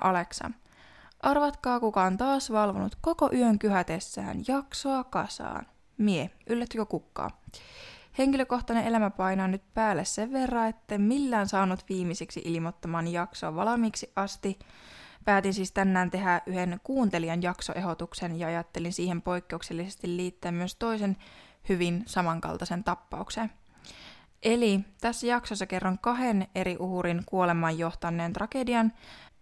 Aleksa. Arvatkaa, kuka on taas valvonut koko yön kyhätessään jaksoa kasaan. Mie, yllättykö kukkaa? Henkilökohtainen elämä painaa nyt päälle sen verran, että millään saanut viimeisiksi ilmoittamaan jaksoa valmiiksi asti. Päätin siis tänään tehdä yhden kuuntelijan jaksoehdotuksen ja ajattelin siihen poikkeuksellisesti liittää myös toisen hyvin samankaltaisen tappauksen. Eli tässä jaksossa kerron kahden eri uhurin kuolemaan johtaneen tragedian,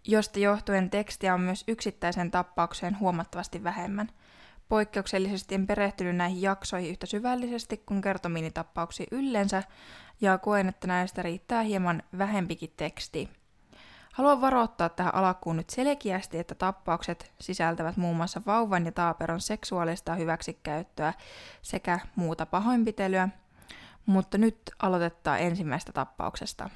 josta johtuen tekstiä on myös yksittäisen tappaukseen huomattavasti vähemmän. Poikkeuksellisesti en perehtynyt näihin jaksoihin yhtä syvällisesti kuin kertomiini tappauksiin yleensä, ja koen, että näistä riittää hieman vähempikin teksti. Haluan varoittaa tähän alkuun nyt selkeästi, että tappaukset sisältävät muun muassa vauvan ja taaperon seksuaalista hyväksikäyttöä sekä muuta pahoinpitelyä, mutta nyt aloitetaan ensimmäistä tappauksesta.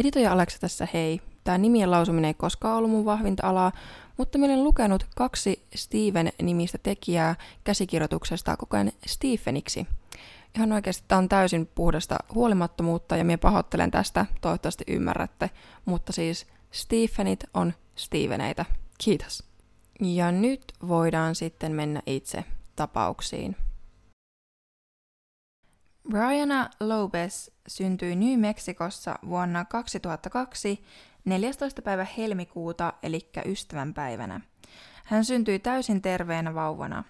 Editoija Aleksa tässä hei. Tämä nimien lausuminen ei koskaan ollut mun vahvinta alaa, mutta minä olen lukenut kaksi Steven-nimistä tekijää käsikirjoituksesta koko ajan Stepheniksi. Ihan oikeasti tämä on täysin puhdasta huolimattomuutta ja minä pahoittelen tästä, toivottavasti ymmärrätte, mutta siis Stephenit on Steveneitä. Kiitos. Ja nyt voidaan sitten mennä itse tapauksiin. Brianna Lopez syntyi New Mexicossa vuonna 2002 14. päivä helmikuuta, eli ystävänpäivänä. Hän syntyi täysin terveenä vauvana.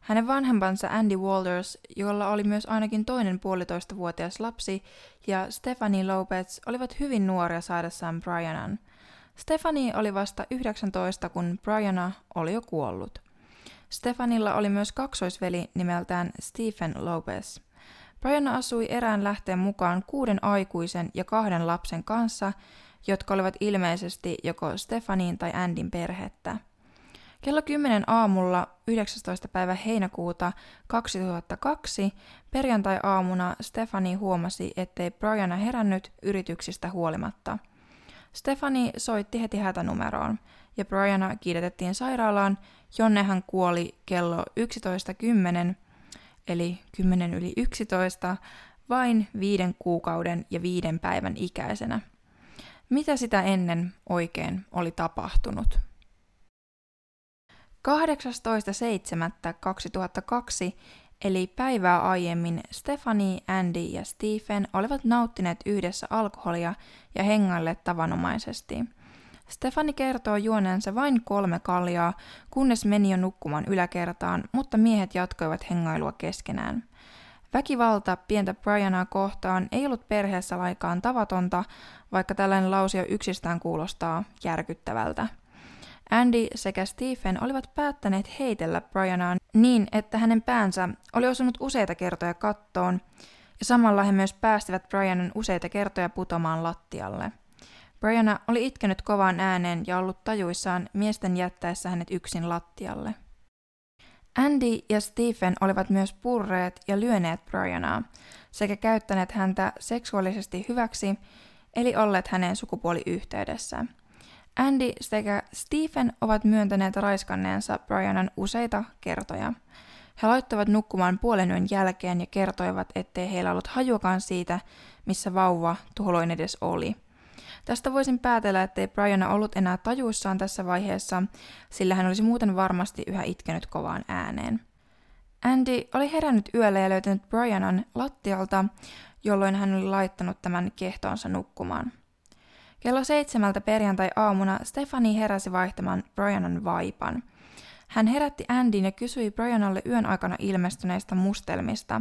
Hänen vanhempansa Andy Walters, jolla oli myös ainakin toinen puolitoista vuotias lapsi, ja Stephanie Lopez olivat hyvin nuoria saadessaan Brianan. Stephanie oli vasta 19, kun Brianna oli jo kuollut. Stefanilla oli myös kaksoisveli nimeltään Stephen Lopez – Brian asui erään lähteen mukaan kuuden aikuisen ja kahden lapsen kanssa, jotka olivat ilmeisesti joko Stefanin tai Andin perhettä. Kello 10 aamulla 19. päivä heinäkuuta 2002 perjantai-aamuna Stefani huomasi, ettei Brianna herännyt yrityksistä huolimatta. Stefani soitti heti hätänumeroon ja Brianna kiidetettiin sairaalaan, jonne hän kuoli kello 11.10 eli 10 yli 11, vain viiden kuukauden ja viiden päivän ikäisenä. Mitä sitä ennen oikein oli tapahtunut? 18.7.2002, eli päivää aiemmin, Stephanie, Andy ja Stephen olivat nauttineet yhdessä alkoholia ja hengailleet tavanomaisesti – Stefani kertoo juoneensa vain kolme kaljaa, kunnes meni jo nukkumaan yläkertaan, mutta miehet jatkoivat hengailua keskenään. Väkivalta pientä Brianaa kohtaan ei ollut perheessä laikaan tavatonta, vaikka tällainen lausio yksistään kuulostaa järkyttävältä. Andy sekä Stephen olivat päättäneet heitellä Brianaa niin, että hänen päänsä oli osunut useita kertoja kattoon, ja samalla he myös päästivät Brianan useita kertoja putomaan lattialle. Brianna oli itkenyt kovaan ääneen ja ollut tajuissaan miesten jättäessä hänet yksin lattialle. Andy ja Stephen olivat myös purreet ja lyöneet Briannaa sekä käyttäneet häntä seksuaalisesti hyväksi, eli olleet hänen sukupuoliyhteydessä. Andy sekä Stephen ovat myöntäneet raiskanneensa Brianan useita kertoja. He laittoivat nukkumaan puolen yön jälkeen ja kertoivat, ettei heillä ollut hajuakaan siitä, missä vauva tuolloin edes oli – Tästä voisin päätellä, ettei Brianna ollut enää tajuissaan tässä vaiheessa, sillä hän olisi muuten varmasti yhä itkenyt kovaan ääneen. Andy oli herännyt yöllä ja löytänyt Brianan lattialta, jolloin hän oli laittanut tämän kehtoonsa nukkumaan. Kello seitsemältä perjantai-aamuna Stefani heräsi vaihtamaan Brianan vaipan. Hän herätti Andyn ja kysyi Brianalle yön aikana ilmestyneistä mustelmista,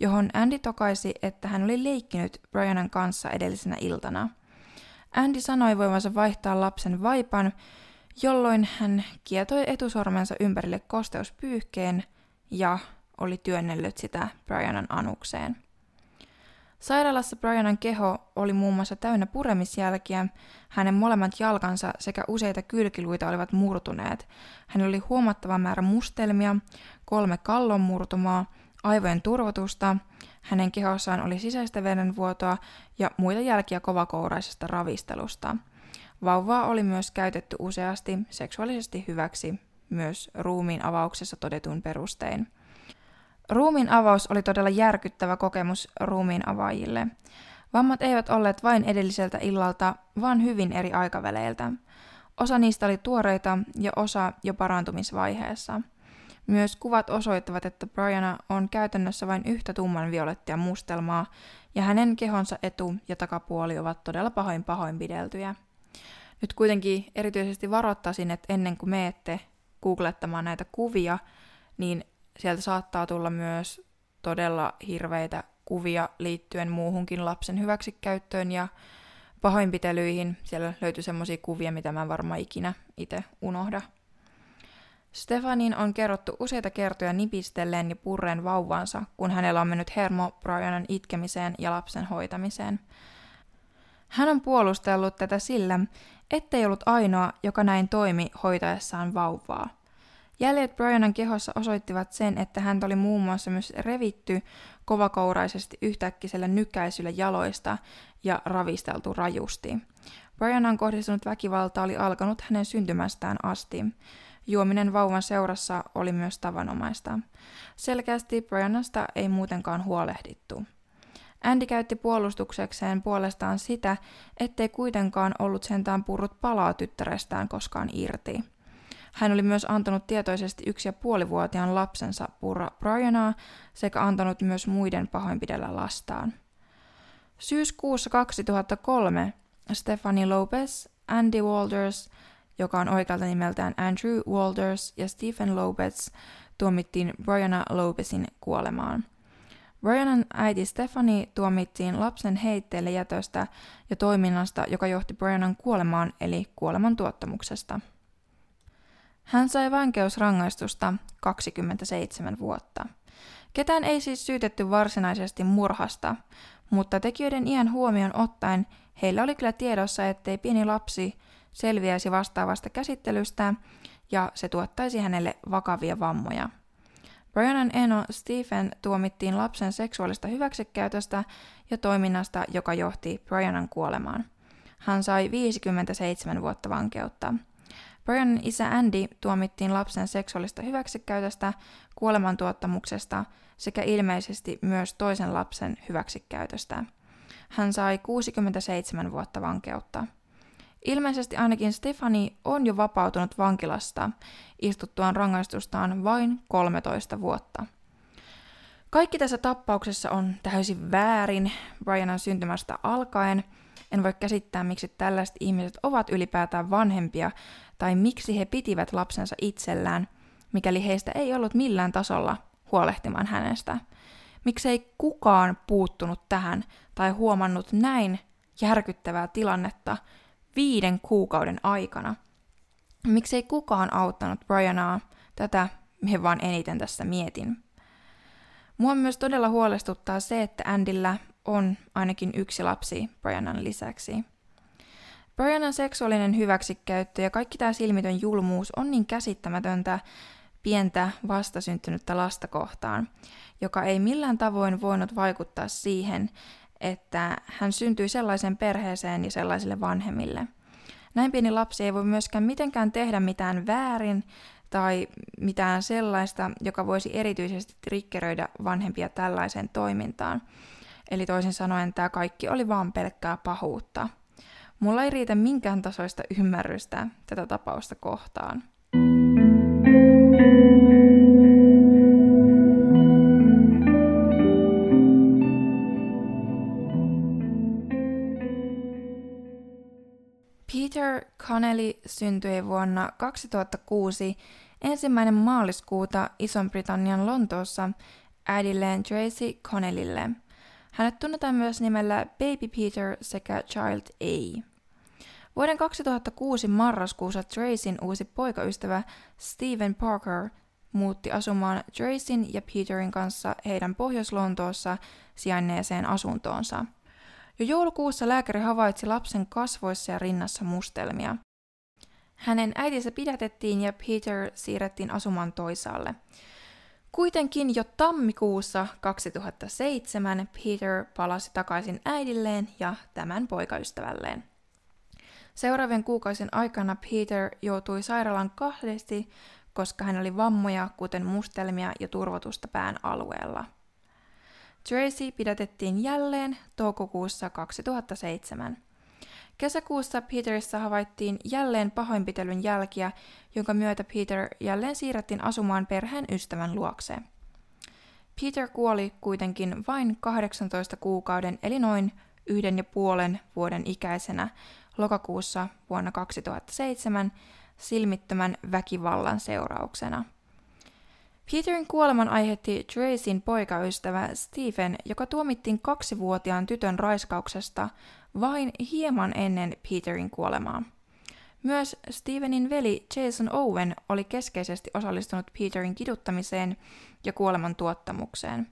johon Andy tokaisi, että hän oli leikkinyt Brianan kanssa edellisenä iltana – Andy sanoi voivansa vaihtaa lapsen vaipan, jolloin hän kietoi etusormensa ympärille kosteuspyyhkeen ja oli työnnellyt sitä Brianan anukseen. Sairaalassa Brianan keho oli muun muassa täynnä puremisjälkiä, hänen molemmat jalkansa sekä useita kylkiluita olivat murtuneet. Hän oli huomattava määrä mustelmia, kolme kallon murtumaa, aivojen turvotusta, hänen kehossaan oli sisäistä verenvuotoa ja muita jälkiä kovakouraisesta ravistelusta. Vauvaa oli myös käytetty useasti seksuaalisesti hyväksi, myös ruumiin avauksessa todetun perustein. Ruumiin avaus oli todella järkyttävä kokemus ruumiin avaajille. Vammat eivät olleet vain edelliseltä illalta, vaan hyvin eri aikaväleiltä. Osa niistä oli tuoreita ja osa jo parantumisvaiheessa. Myös kuvat osoittavat, että Brianna on käytännössä vain yhtä tumman violettia mustelmaa, ja hänen kehonsa etu- ja takapuoli ovat todella pahoin pahoinpideltyjä. Nyt kuitenkin erityisesti varoittaisin, että ennen kuin meette googlettamaan näitä kuvia, niin sieltä saattaa tulla myös todella hirveitä kuvia liittyen muuhunkin lapsen hyväksikäyttöön ja pahoinpitelyihin. Siellä löytyy semmoisia kuvia, mitä mä varmaan ikinä itse unohda. Stefanin on kerrottu useita kertoja nipistelleen ja purreen vauvansa, kun hänellä on mennyt hermo Brianan itkemiseen ja lapsen hoitamiseen. Hän on puolustellut tätä sillä, ettei ollut ainoa, joka näin toimi hoitaessaan vauvaa. Jäljet Brianan kehossa osoittivat sen, että häntä oli muun muassa myös revitty kovakouraisesti yhtäkkisellä nykäisyllä jaloista ja ravisteltu rajusti. Brianan kohdistunut väkivalta oli alkanut hänen syntymästään asti. Juominen vauvan seurassa oli myös tavanomaista. Selkeästi Brianasta ei muutenkaan huolehdittu. Andy käytti puolustuksekseen puolestaan sitä, ettei kuitenkaan ollut sentään purrut palaa tyttärestään koskaan irti. Hän oli myös antanut tietoisesti yksi ja puolivuotiaan lapsensa purra Brianaa sekä antanut myös muiden pahoinpidellä lastaan. Syyskuussa 2003 Stephanie Lopez, Andy Walters, joka on oikealta nimeltään Andrew Walters ja Stephen Lopez, tuomittiin Brianna Lopezin kuolemaan. Brianan äiti Stephanie tuomittiin lapsen heitteelle jätöstä ja toiminnasta, joka johti Brianan kuolemaan eli kuoleman tuottamuksesta. Hän sai vankeusrangaistusta 27 vuotta. Ketään ei siis syytetty varsinaisesti murhasta, mutta tekijöiden iän huomioon ottaen heillä oli kyllä tiedossa, ettei pieni lapsi selviäisi vastaavasta käsittelystä ja se tuottaisi hänelle vakavia vammoja. Brianan eno Stephen tuomittiin lapsen seksuaalista hyväksikäytöstä ja toiminnasta, joka johti Brianan kuolemaan. Hän sai 57 vuotta vankeutta. Brianin isä Andy tuomittiin lapsen seksuaalista hyväksikäytöstä, kuolemantuottamuksesta sekä ilmeisesti myös toisen lapsen hyväksikäytöstä. Hän sai 67 vuotta vankeutta. Ilmeisesti ainakin Stefani on jo vapautunut vankilasta istuttuaan rangaistustaan vain 13 vuotta. Kaikki tässä tappauksessa on täysin väärin Brianan syntymästä alkaen. En voi käsittää, miksi tällaiset ihmiset ovat ylipäätään vanhempia tai miksi he pitivät lapsensa itsellään, mikäli heistä ei ollut millään tasolla huolehtimaan hänestä. Miksei kukaan puuttunut tähän tai huomannut näin järkyttävää tilannetta viiden kuukauden aikana. Miksei kukaan auttanut Brianaa? Tätä me vaan eniten tässä mietin. Mua myös todella huolestuttaa se, että Andillä on ainakin yksi lapsi Brianan lisäksi. Brianan seksuaalinen hyväksikäyttö ja kaikki tämä silmitön julmuus on niin käsittämätöntä pientä vastasyntynyttä lasta kohtaan, joka ei millään tavoin voinut vaikuttaa siihen, että hän syntyi sellaiseen perheeseen ja sellaisille vanhemmille. Näin pieni lapsi ei voi myöskään mitenkään tehdä mitään väärin tai mitään sellaista, joka voisi erityisesti triggeröidä vanhempia tällaiseen toimintaan. Eli toisin sanoen tämä kaikki oli vaan pelkkää pahuutta. Mulla ei riitä minkään tasoista ymmärrystä tätä tapausta kohtaan. Connelly syntyi vuonna 2006 ensimmäinen maaliskuuta Ison-Britannian Lontoossa äidilleen Tracy Connellille. Hänet tunnetaan myös nimellä Baby Peter sekä Child A. Vuoden 2006 marraskuussa Tracyn uusi poikaystävä Stephen Parker muutti asumaan Tracyn ja Peterin kanssa heidän Pohjois-Lontoossa sijainneeseen asuntoonsa – jo joulukuussa lääkäri havaitsi lapsen kasvoissa ja rinnassa mustelmia. Hänen äitinsä pidätettiin ja Peter siirrettiin asumaan toisaalle. Kuitenkin jo tammikuussa 2007 Peter palasi takaisin äidilleen ja tämän poikaystävälleen. Seuraavien kuukausien aikana Peter joutui sairaalan kahdesti, koska hän oli vammoja, kuten mustelmia ja turvotusta pään alueella. Tracy pidätettiin jälleen toukokuussa 2007. Kesäkuussa Peterissa havaittiin jälleen pahoinpitelyn jälkiä, jonka myötä Peter jälleen siirrettiin asumaan perheen ystävän luokse. Peter kuoli kuitenkin vain 18 kuukauden eli noin yhden ja puolen vuoden ikäisenä lokakuussa vuonna 2007 silmittömän väkivallan seurauksena. Peterin kuoleman aiheutti Tracyn poikaystävä Stephen, joka tuomittiin kaksivuotiaan tytön raiskauksesta vain hieman ennen Peterin kuolemaa. Myös Stevenin veli Jason Owen oli keskeisesti osallistunut Peterin kiduttamiseen ja kuoleman tuottamukseen.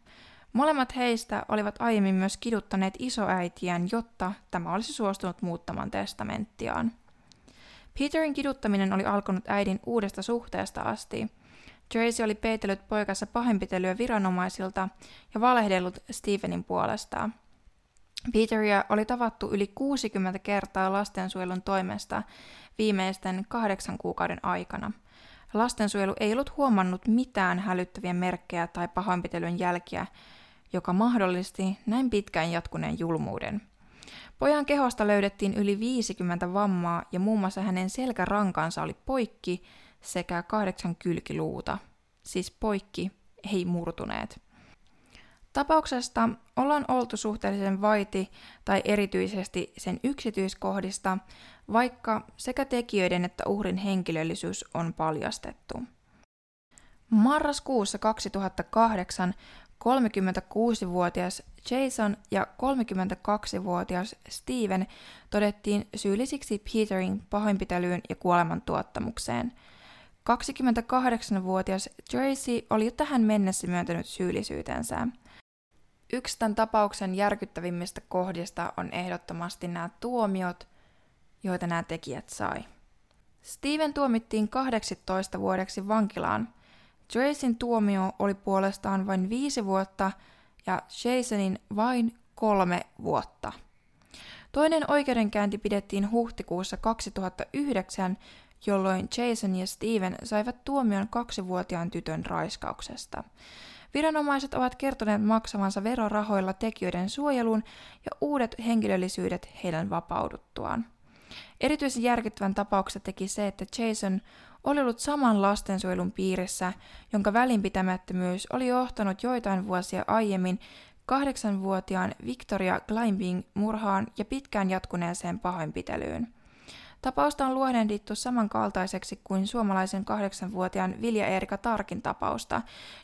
Molemmat heistä olivat aiemmin myös kiduttaneet isoäitiään, jotta tämä olisi suostunut muuttamaan testamenttiaan. Peterin kiduttaminen oli alkanut äidin uudesta suhteesta asti. Tracy oli peitellyt poikansa pahoinpitelyä viranomaisilta ja valehdellut Stephenin puolestaan. Peteria oli tavattu yli 60 kertaa lastensuojelun toimesta viimeisten kahdeksan kuukauden aikana. Lastensuojelu ei ollut huomannut mitään hälyttäviä merkkejä tai pahoinpitelyn jälkiä, joka mahdollisti näin pitkään jatkuneen julmuuden. Pojan kehosta löydettiin yli 50 vammaa ja muun muassa hänen selkärankansa oli poikki sekä kahdeksan kylkiluuta. Siis poikki, ei murtuneet. Tapauksesta ollaan oltu suhteellisen vaiti tai erityisesti sen yksityiskohdista, vaikka sekä tekijöiden että uhrin henkilöllisyys on paljastettu. Marraskuussa 2008 36-vuotias Jason ja 32-vuotias Steven todettiin syyllisiksi Peterin pahoinpitelyyn ja kuolemantuottamukseen. 28-vuotias Tracy oli jo tähän mennessä myöntänyt syyllisyytensä. Yksi tämän tapauksen järkyttävimmistä kohdista on ehdottomasti nämä tuomiot, joita nämä tekijät sai. Steven tuomittiin 18 vuodeksi vankilaan. Tracyn tuomio oli puolestaan vain viisi vuotta ja Jasonin vain kolme vuotta. Toinen oikeudenkäynti pidettiin huhtikuussa 2009, jolloin Jason ja Steven saivat tuomion kaksivuotiaan tytön raiskauksesta. Viranomaiset ovat kertoneet maksavansa verorahoilla tekijöiden suojeluun ja uudet henkilöllisyydet heidän vapauduttuaan. Erityisen järkyttävän tapauksen teki se, että Jason oli ollut saman lastensuojelun piirissä, jonka välinpitämättömyys oli johtanut joitain vuosia aiemmin kahdeksanvuotiaan Victoria Gleimbing murhaan ja pitkään jatkuneeseen pahoinpitelyyn. Tapausta on luonnehdittu samankaltaiseksi kuin suomalaisen kahdeksanvuotiaan Vilja Erika Tarkin tapausta,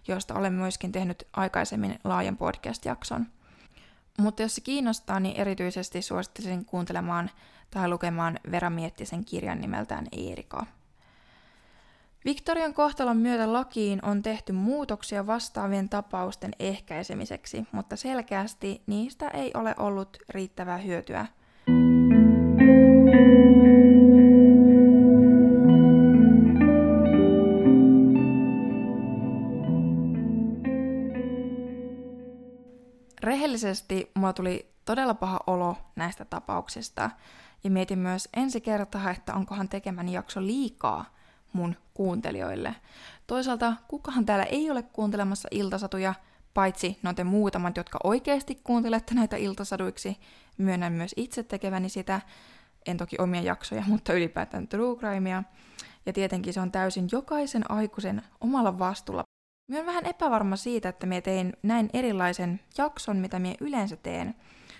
josta olen myöskin tehnyt aikaisemmin laajan podcast-jakson. Mutta jos se kiinnostaa, niin erityisesti suosittelisin kuuntelemaan tai lukemaan Vera Miettisen kirjan nimeltään Eerika. Victorian kohtalon myötä lakiin on tehty muutoksia vastaavien tapausten ehkäisemiseksi, mutta selkeästi niistä ei ole ollut riittävää hyötyä Rehellisesti mulla tuli todella paha olo näistä tapauksista ja mietin myös ensi kertaa, että onkohan tekemäni jakso liikaa mun kuuntelijoille. Toisaalta kukaan täällä ei ole kuuntelemassa iltasatuja, paitsi no te muutamat, jotka oikeasti kuuntelette näitä iltasaduiksi. Myönnän myös itse tekeväni sitä, en toki omia jaksoja, mutta ylipäätään true crimea. Ja tietenkin se on täysin jokaisen aikuisen omalla vastuulla Mä vähän epävarma siitä, että mä tein näin erilaisen jakson, mitä mä yleensä teen,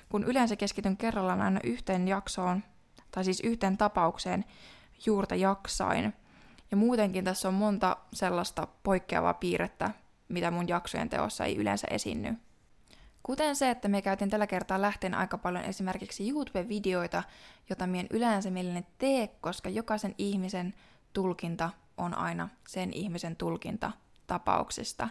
kun yleensä keskityn kerrallaan aina yhteen jaksoon, tai siis yhteen tapaukseen juurta jaksain. Ja muutenkin tässä on monta sellaista poikkeavaa piirrettä, mitä mun jaksojen teossa ei yleensä esiinny. Kuten se, että me käytin tällä kertaa lähteen aika paljon esimerkiksi YouTube-videoita, jota mien yleensä mielelläni tee, koska jokaisen ihmisen tulkinta on aina sen ihmisen tulkinta tapauksista.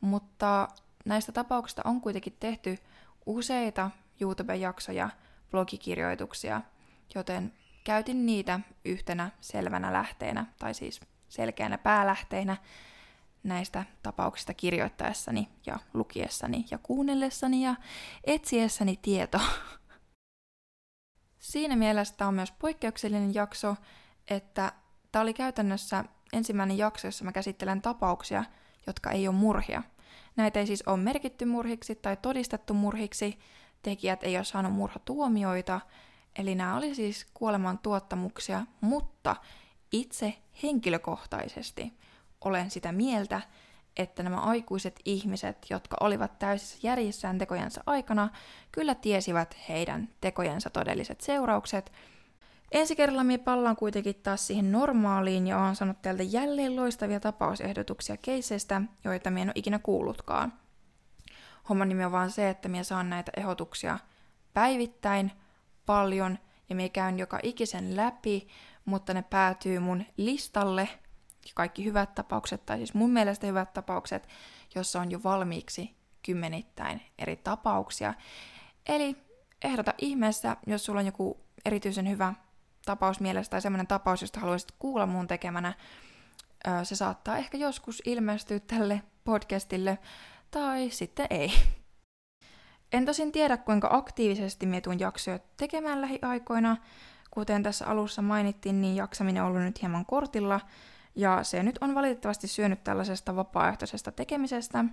Mutta näistä tapauksista on kuitenkin tehty useita YouTube-jaksoja, blogikirjoituksia, joten käytin niitä yhtenä selvänä lähteenä, tai siis selkeänä päälähteenä näistä tapauksista kirjoittaessani ja lukiessani ja kuunnellessani ja etsiessäni tieto. Siinä mielessä on myös poikkeuksellinen jakso, että tämä oli käytännössä ensimmäinen jakso, jossa mä käsittelen tapauksia, jotka ei ole murhia. Näitä ei siis ole merkitty murhiksi tai todistettu murhiksi, tekijät ei ole saanut murhatuomioita, Eli nämä oli siis kuoleman tuottamuksia, mutta itse henkilökohtaisesti olen sitä mieltä, että nämä aikuiset ihmiset, jotka olivat täysissä järjissään tekojensa aikana, kyllä tiesivät heidän tekojensa todelliset seuraukset. Ensi kerralla me pallaan kuitenkin taas siihen normaaliin ja olen saanut teiltä jälleen loistavia tapausehdotuksia keiseistä, joita minä en ole ikinä kuullutkaan. Homman nimi on vaan se, että minä saan näitä ehdotuksia päivittäin paljon ja minä käyn joka ikisen läpi, mutta ne päätyy mun listalle – kaikki hyvät tapaukset, tai siis mun mielestä hyvät tapaukset, jossa on jo valmiiksi kymmenittäin eri tapauksia. Eli ehdota ihmeessä, jos sulla on joku erityisen hyvä tapaus mielessä tai semmoinen tapaus, josta haluaisit kuulla mun tekemänä, se saattaa ehkä joskus ilmestyä tälle podcastille, tai sitten ei. En tosin tiedä, kuinka aktiivisesti mietun jaksoja tekemään lähiaikoina. Kuten tässä alussa mainittiin, niin jaksaminen on ollut nyt hieman kortilla, ja se nyt on valitettavasti syönyt tällaisesta vapaaehtoisesta tekemisestä.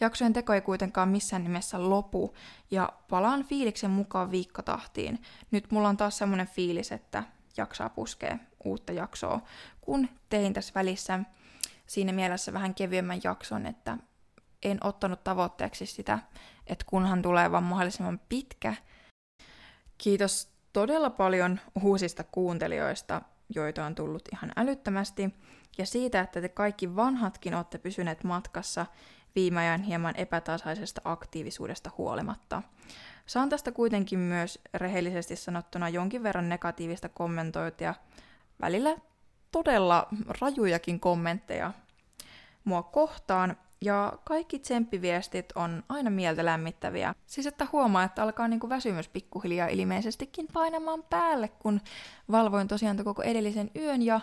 Jaksojen teko ei kuitenkaan missään nimessä lopu, ja palaan fiiliksen mukaan viikkotahtiin. Nyt mulla on taas semmonen fiilis, että jaksaa puskea uutta jaksoa, kun tein tässä välissä siinä mielessä vähän kevyemmän jakson, että en ottanut tavoitteeksi sitä, että kunhan tulee vaan mahdollisimman pitkä. Kiitos todella paljon uusista kuuntelijoista joita on tullut ihan älyttömästi, ja siitä, että te kaikki vanhatkin olette pysyneet matkassa viime ajan hieman epätasaisesta aktiivisuudesta huolimatta. Saan tästä kuitenkin myös rehellisesti sanottuna jonkin verran negatiivista kommentointia, välillä todella rajujakin kommentteja mua kohtaan, ja kaikki tsemppiviestit on aina mieltä lämmittäviä. Siis että huomaa, että alkaa niinku väsymys pikkuhiljaa ilmeisestikin painamaan päälle, kun valvoin tosiaan koko edellisen yön ja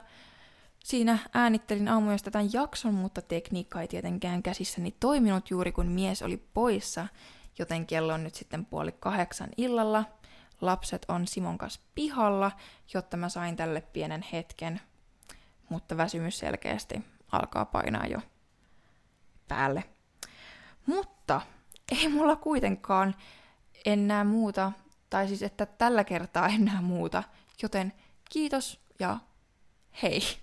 siinä äänittelin aamuista tämän jakson, mutta tekniikka ei tietenkään käsissäni toiminut juuri kun mies oli poissa, joten kello on nyt sitten puoli kahdeksan illalla. Lapset on Simon kanssa pihalla, jotta mä sain tälle pienen hetken, mutta väsymys selkeästi alkaa painaa jo päälle. Mutta ei mulla kuitenkaan enää muuta, tai siis että tällä kertaa enää muuta, joten kiitos ja hei!